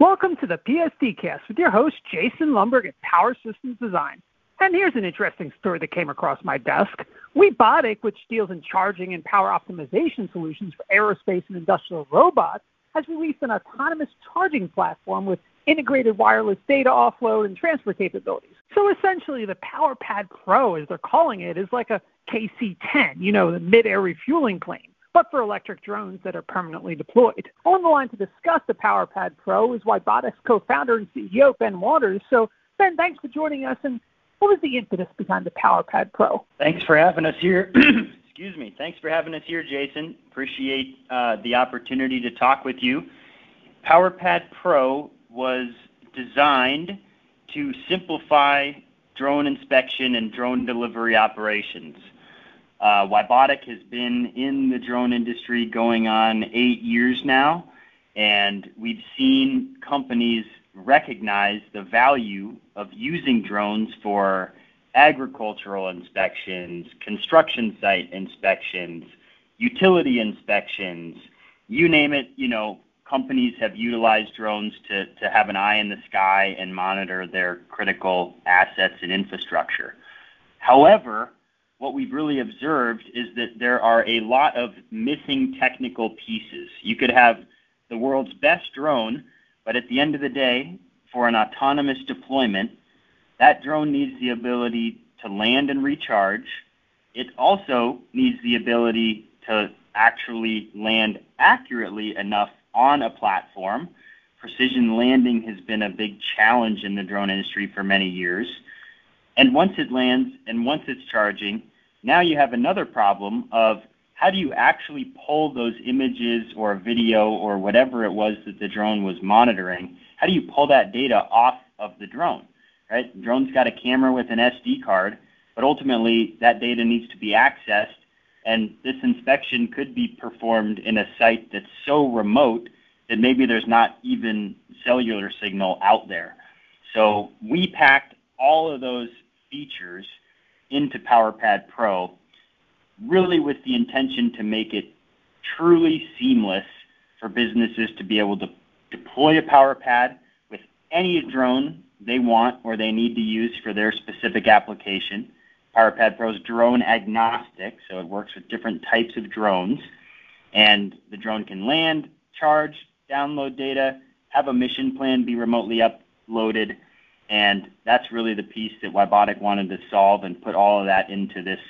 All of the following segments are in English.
Welcome to the PSD Cast with your host, Jason Lomberg at Power Systems Design. And here's an interesting story that came across my desk. WiBotic, which deals in charging and power optimization solutions for aerospace and industrial robots, has released an autonomous charging platform with integrated wireless data offload and transfer capabilities. So essentially, the PowerPad Pro, as they're calling it, is like a KC-10, you know, the mid-air refueling plane, but for electric drones that are permanently deployed. On the line to discuss the PowerPad Pro is WiBotic's co-founder and CEO, Ben Waters. So, Ben, thanks for joining us. And what was the impetus behind the PowerPad Pro? Thanks for having us here. Excuse me. Thanks for having us here, Jason. Appreciate uh, the opportunity to talk with you. PowerPad Pro was designed to simplify drone inspection and drone delivery operations. Uh, WiBotic has been in the drone industry going on eight years now, and we've seen companies recognize the value of using drones for agricultural inspections, construction site inspections, utility inspections, you name it, you know, companies have utilized drones to, to have an eye in the sky and monitor their critical assets and infrastructure. However, what we've really observed is that there are a lot of missing technical pieces. You could have the world's best drone, but at the end of the day, for an autonomous deployment, that drone needs the ability to land and recharge. It also needs the ability to actually land accurately enough on a platform. Precision landing has been a big challenge in the drone industry for many years. And once it lands and once it's charging, now you have another problem of how do you actually pull those images or video or whatever it was that the drone was monitoring? How do you pull that data off of the drone? Right? The drone's got a camera with an SD card, but ultimately that data needs to be accessed and this inspection could be performed in a site that's so remote that maybe there's not even cellular signal out there. So we packed all of those features into PowerPad Pro really with the intention to make it truly seamless for businesses to be able to deploy a PowerPad with any drone they want or they need to use for their specific application PowerPad Pro is drone agnostic, so it works with different types of drones. And the drone can land, charge, download data, have a mission plan be remotely uploaded. And that's really the piece that WiBotic wanted to solve and put all of that into this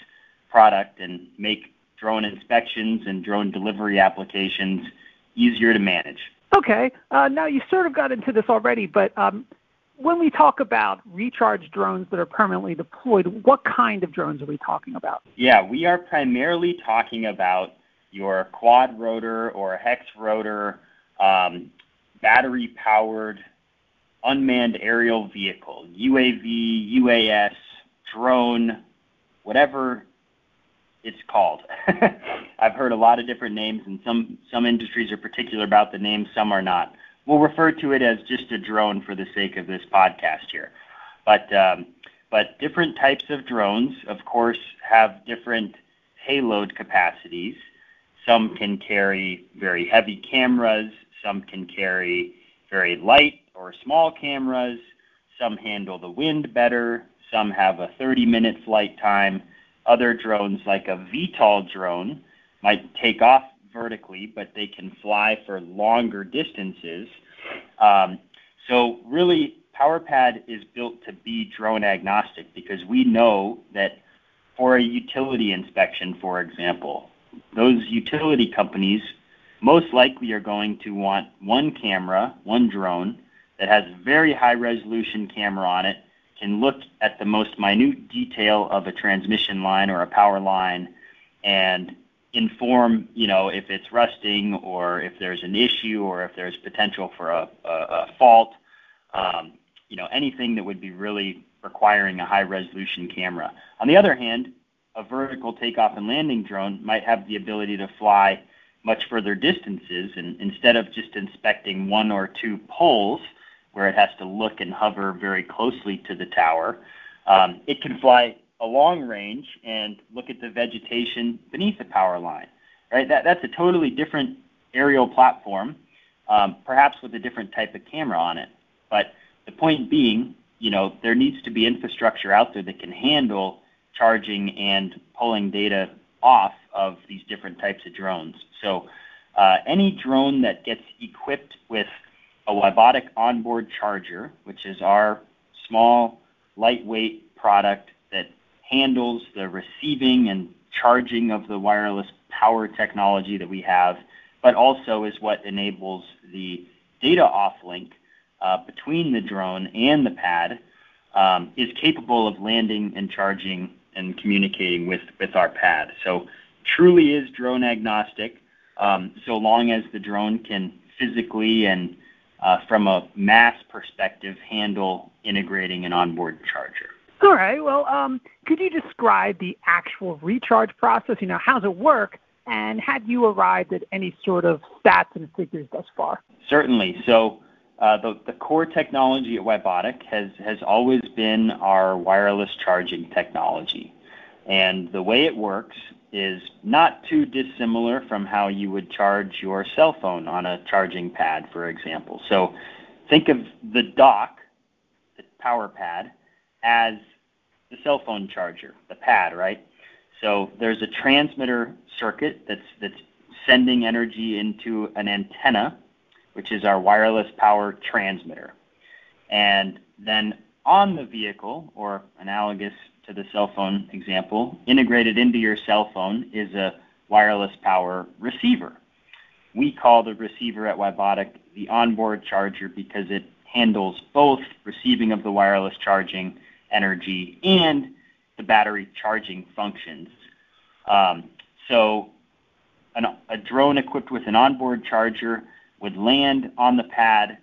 product and make drone inspections and drone delivery applications easier to manage. Okay. Uh, now you sort of got into this already, but um, when we talk about recharge drones that are permanently deployed, what kind of drones are we talking about? Yeah, we are primarily talking about your quad rotor or hex rotor, um, battery powered unmanned aerial vehicle, UAV, UAS, drone, whatever it's called. I've heard a lot of different names, and some, some industries are particular about the name, some are not we'll refer to it as just a drone for the sake of this podcast here. But um, but different types of drones, of course, have different payload capacities. Some can carry very heavy cameras. Some can carry very light or small cameras. Some handle the wind better. Some have a 30-minute flight time. Other drones, like a VTOL drone, might take off vertically, but they can fly for longer distances. Um, so really, PowerPad is built to be drone agnostic because we know that for a utility inspection, for example, those utility companies most likely are going to want one camera, one drone that has a very high resolution camera on it, can look at the most minute detail of a transmission line or a power line and inform, you know, if it's rusting or if there's an issue or if there's potential for a, a, a fault, um, you know, anything that would be really requiring a high resolution camera. On the other hand, a vertical takeoff and landing drone might have the ability to fly much further distances and instead of just inspecting one or two poles where it has to look and hover very closely to the tower, um, it can fly a long range and look at the vegetation beneath the power line. Right? That, that's a totally different aerial platform. um, perhaps with a different type of camera on it. But the point being, you know, there needs to be infrastructure out there that can handle charging and pulling data off of these different types of drones. So uh, any drone that gets equipped with a WiBotic onboard charger, which is our small, lightweight product that handles the receiving and charging of the wireless power technology that we have, but also is what enables the data offlink uh, between the drone and the pad, um, is capable of landing and charging and communicating with, with our pad. So truly is drone agnostic, um, so long as the drone can physically and from a mass perspective handle integrating an onboard charger. All right. Well, um, could you describe the actual recharge process? You know, how does it work? And have you arrived at any sort of stats and figures thus far? Certainly. So uh, the, the core technology at WiBotic has, has always been our wireless charging technology. And the way it works is not too dissimilar from how you would charge your cell phone on a charging pad, for example. So think of the dock, the power pad, as the cell phone charger, the pad, right? So there's a transmitter circuit that's that's sending energy into an antenna, which is our wireless power transmitter. And then on the vehicle, or analogous to the cell phone example, integrated into your cell phone is a wireless power receiver. We call the receiver at WiBotic the onboard charger because it handles both receiving of the wireless charging energy and the battery charging functions. Um, so an, a drone equipped with an onboard charger would land on the pad.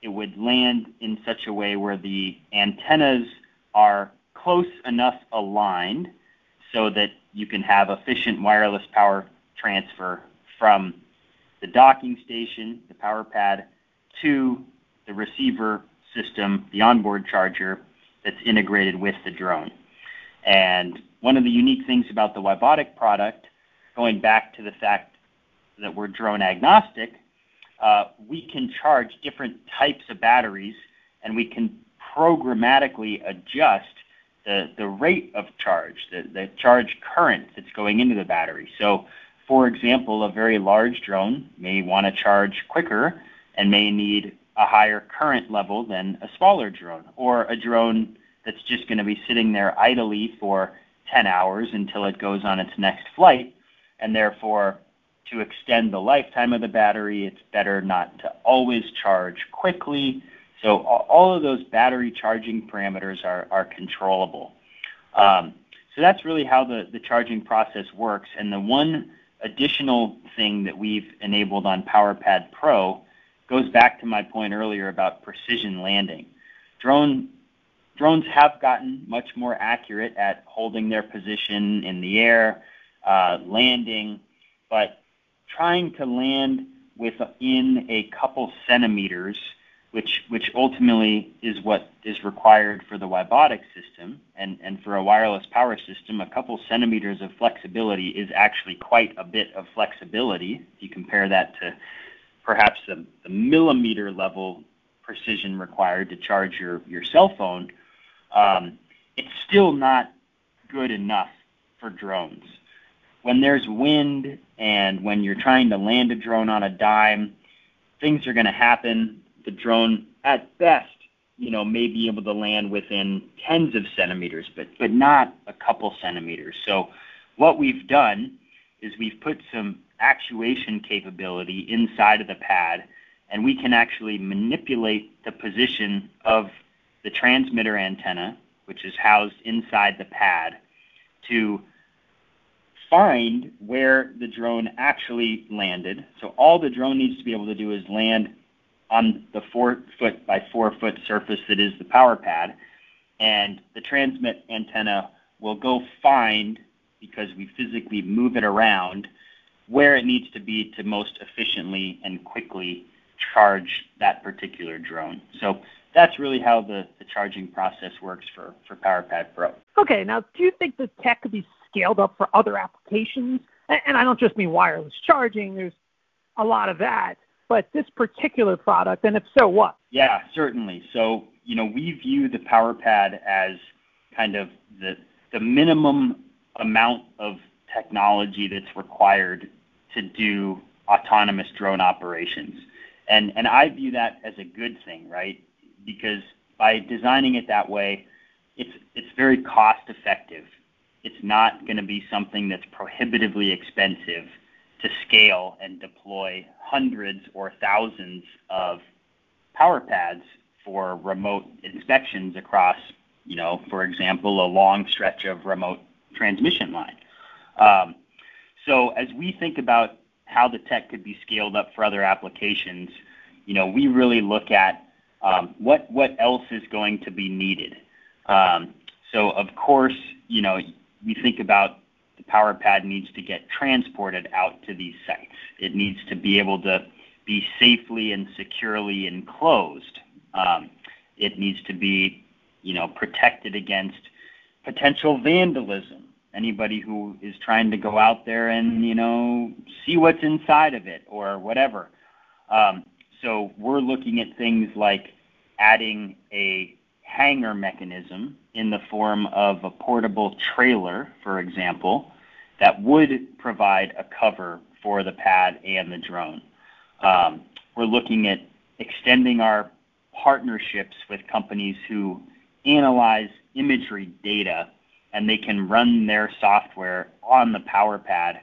It would land in such a way where the antennas are close enough aligned so that you can have efficient wireless power transfer from the docking station, the power pad, to the receiver system, the onboard charger, that's integrated with the drone. And one of the unique things about the WiBotic product, going back to the fact that we're drone agnostic, uh, we can charge different types of batteries and we can programmatically adjust the, the rate of charge, the, the charge current that's going into the battery. So, for example, a very large drone may want to charge quicker and may need a higher current level than a smaller drone, or a drone that's just going to be sitting there idly for 10 hours until it goes on its next flight, and therefore, to extend the lifetime of the battery, it's better not to always charge quickly. So all of those battery charging parameters are, are controllable. Um, so that's really how the, the charging process works. And the one additional thing that we've enabled on PowerPad Pro goes back to my point earlier about precision landing. Drone drones have gotten much more accurate at holding their position in the air, uh, landing, but trying to land within a couple centimeters, which which ultimately is what is required for the WiBotic system, and, and for a wireless power system, a couple centimeters of flexibility is actually quite a bit of flexibility. If you compare that to perhaps the, the millimeter level precision required to charge your, your cell phone, um, it's still not good enough for drones. When there's wind and when you're trying to land a drone on a dime, things are going to happen. The drone, at best, you know, may be able to land within tens of centimeters, but but not a couple centimeters. So, what we've done is we've put some actuation capability inside of the pad, and we can actually manipulate the position of the transmitter antenna, which is housed inside the pad, to find where the drone actually landed. So all the drone needs to be able to do is land on the four foot by four foot surface that is the power pad, and the transmit antenna will go find because we physically move it around where it needs to be to most efficiently and quickly charge that particular drone. So that's really how the, the charging process works for, for PowerPad Pro. Okay, now do you think the tech could be scaled up for other applications? And, and I don't just mean wireless charging, there's a lot of that. But this particular product, and if so, what? Yeah, certainly. So, you know, we view the PowerPad as kind of the the minimum amount of technology that's required to do autonomous drone operations. And and I view that as a good thing, right? Because by designing it that way, it's it's very cost effective. It's not going to be something that's prohibitively expensive to scale and deploy hundreds or thousands of power pads for remote inspections across, you know, for example, a long stretch of remote transmission line. Um, so as we think about how the tech could be scaled up for other applications, you know, we really look at um, what what else is going to be needed. Um, so of course, you know, we think about the power pad needs to get transported out to these sites. It needs to be able to be safely and securely enclosed. Um, it needs to be, you know, protected against potential vandalism. Anybody who is trying to go out there and you know see what's inside of it or whatever. Um, so we're looking at things like adding a hangar mechanism in the form of a portable trailer, for example, that would provide a cover for the pad and the drone. Um, we're looking at extending our partnerships with companies who analyze imagery data and they can run their software on the power pad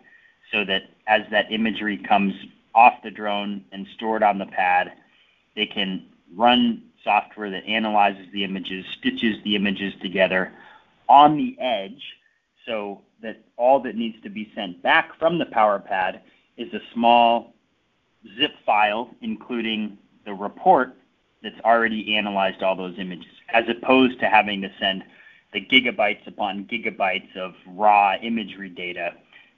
so that as that imagery comes off the drone and stored on the pad, they can run software that analyzes the images, stitches the images together on the edge so that all that needs to be sent back from the power pad is a small zip file including the report that's already analyzed all those images, as opposed to having to send the gigabytes upon gigabytes of raw imagery data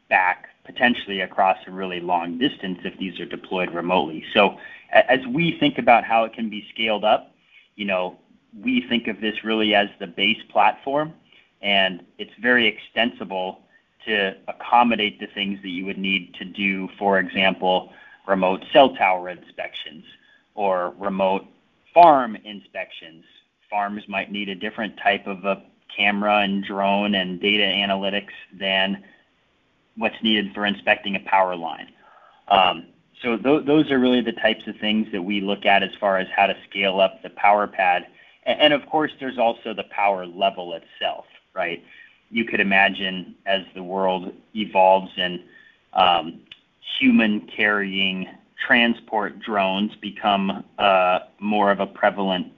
back potentially across a really long distance if these are deployed remotely. So as we think about how it can be scaled up, you know, we think of this really as the base platform and it's very extensible to accommodate the things that you would need to do, for example, remote cell tower inspections or remote farm inspections. Farms might need a different type of a camera and drone and data analytics than what's needed for inspecting a power line. Um, so th- those are really the types of things that we look at as far as how to scale up the power pad. And, and of course, there's also the power level itself, right? You could imagine as the world evolves and um, human carrying transport drones become uh, more of a prevalent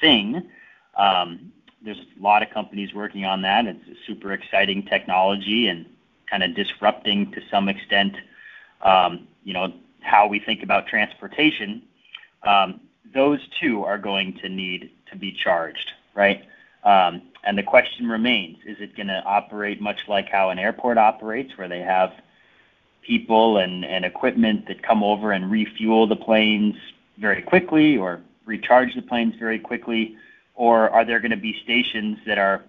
thing. Um, there's a lot of companies working on that. It's a super exciting technology and kind of disrupting to some extent, um, you know, how we think about transportation. Um, those too are going to need to be charged, right? Um, and the question remains: Is it going to operate much like how an airport operates, where they have people and, and equipment that come over and refuel the planes very quickly or recharge the planes very quickly? Or are there going to be stations that are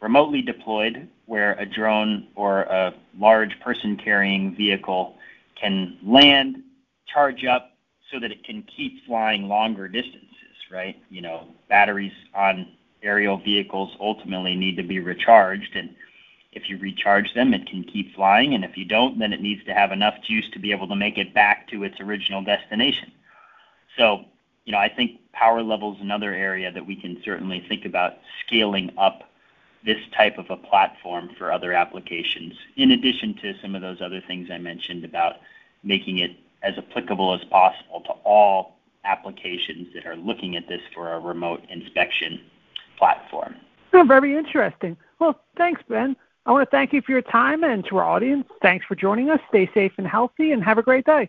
remotely deployed where a drone or a large person carrying vehicle can land, charge up so that it can keep flying longer distances, right? You know, batteries on aerial vehicles ultimately need to be recharged and if you recharge them, it can keep flying, and if you don't, then it needs to have enough juice to be able to make it back to its original destination. So you know, I think power level is another area that we can certainly think about scaling up this type of a platform for other applications, in addition to some of those other things I mentioned about making it as applicable as possible to all applications that are looking at this for a remote inspection platform. Oh, very interesting. Well, thanks, Ben. I want to thank you for your time and to our audience. Thanks for joining us. Stay safe and healthy and have a great day.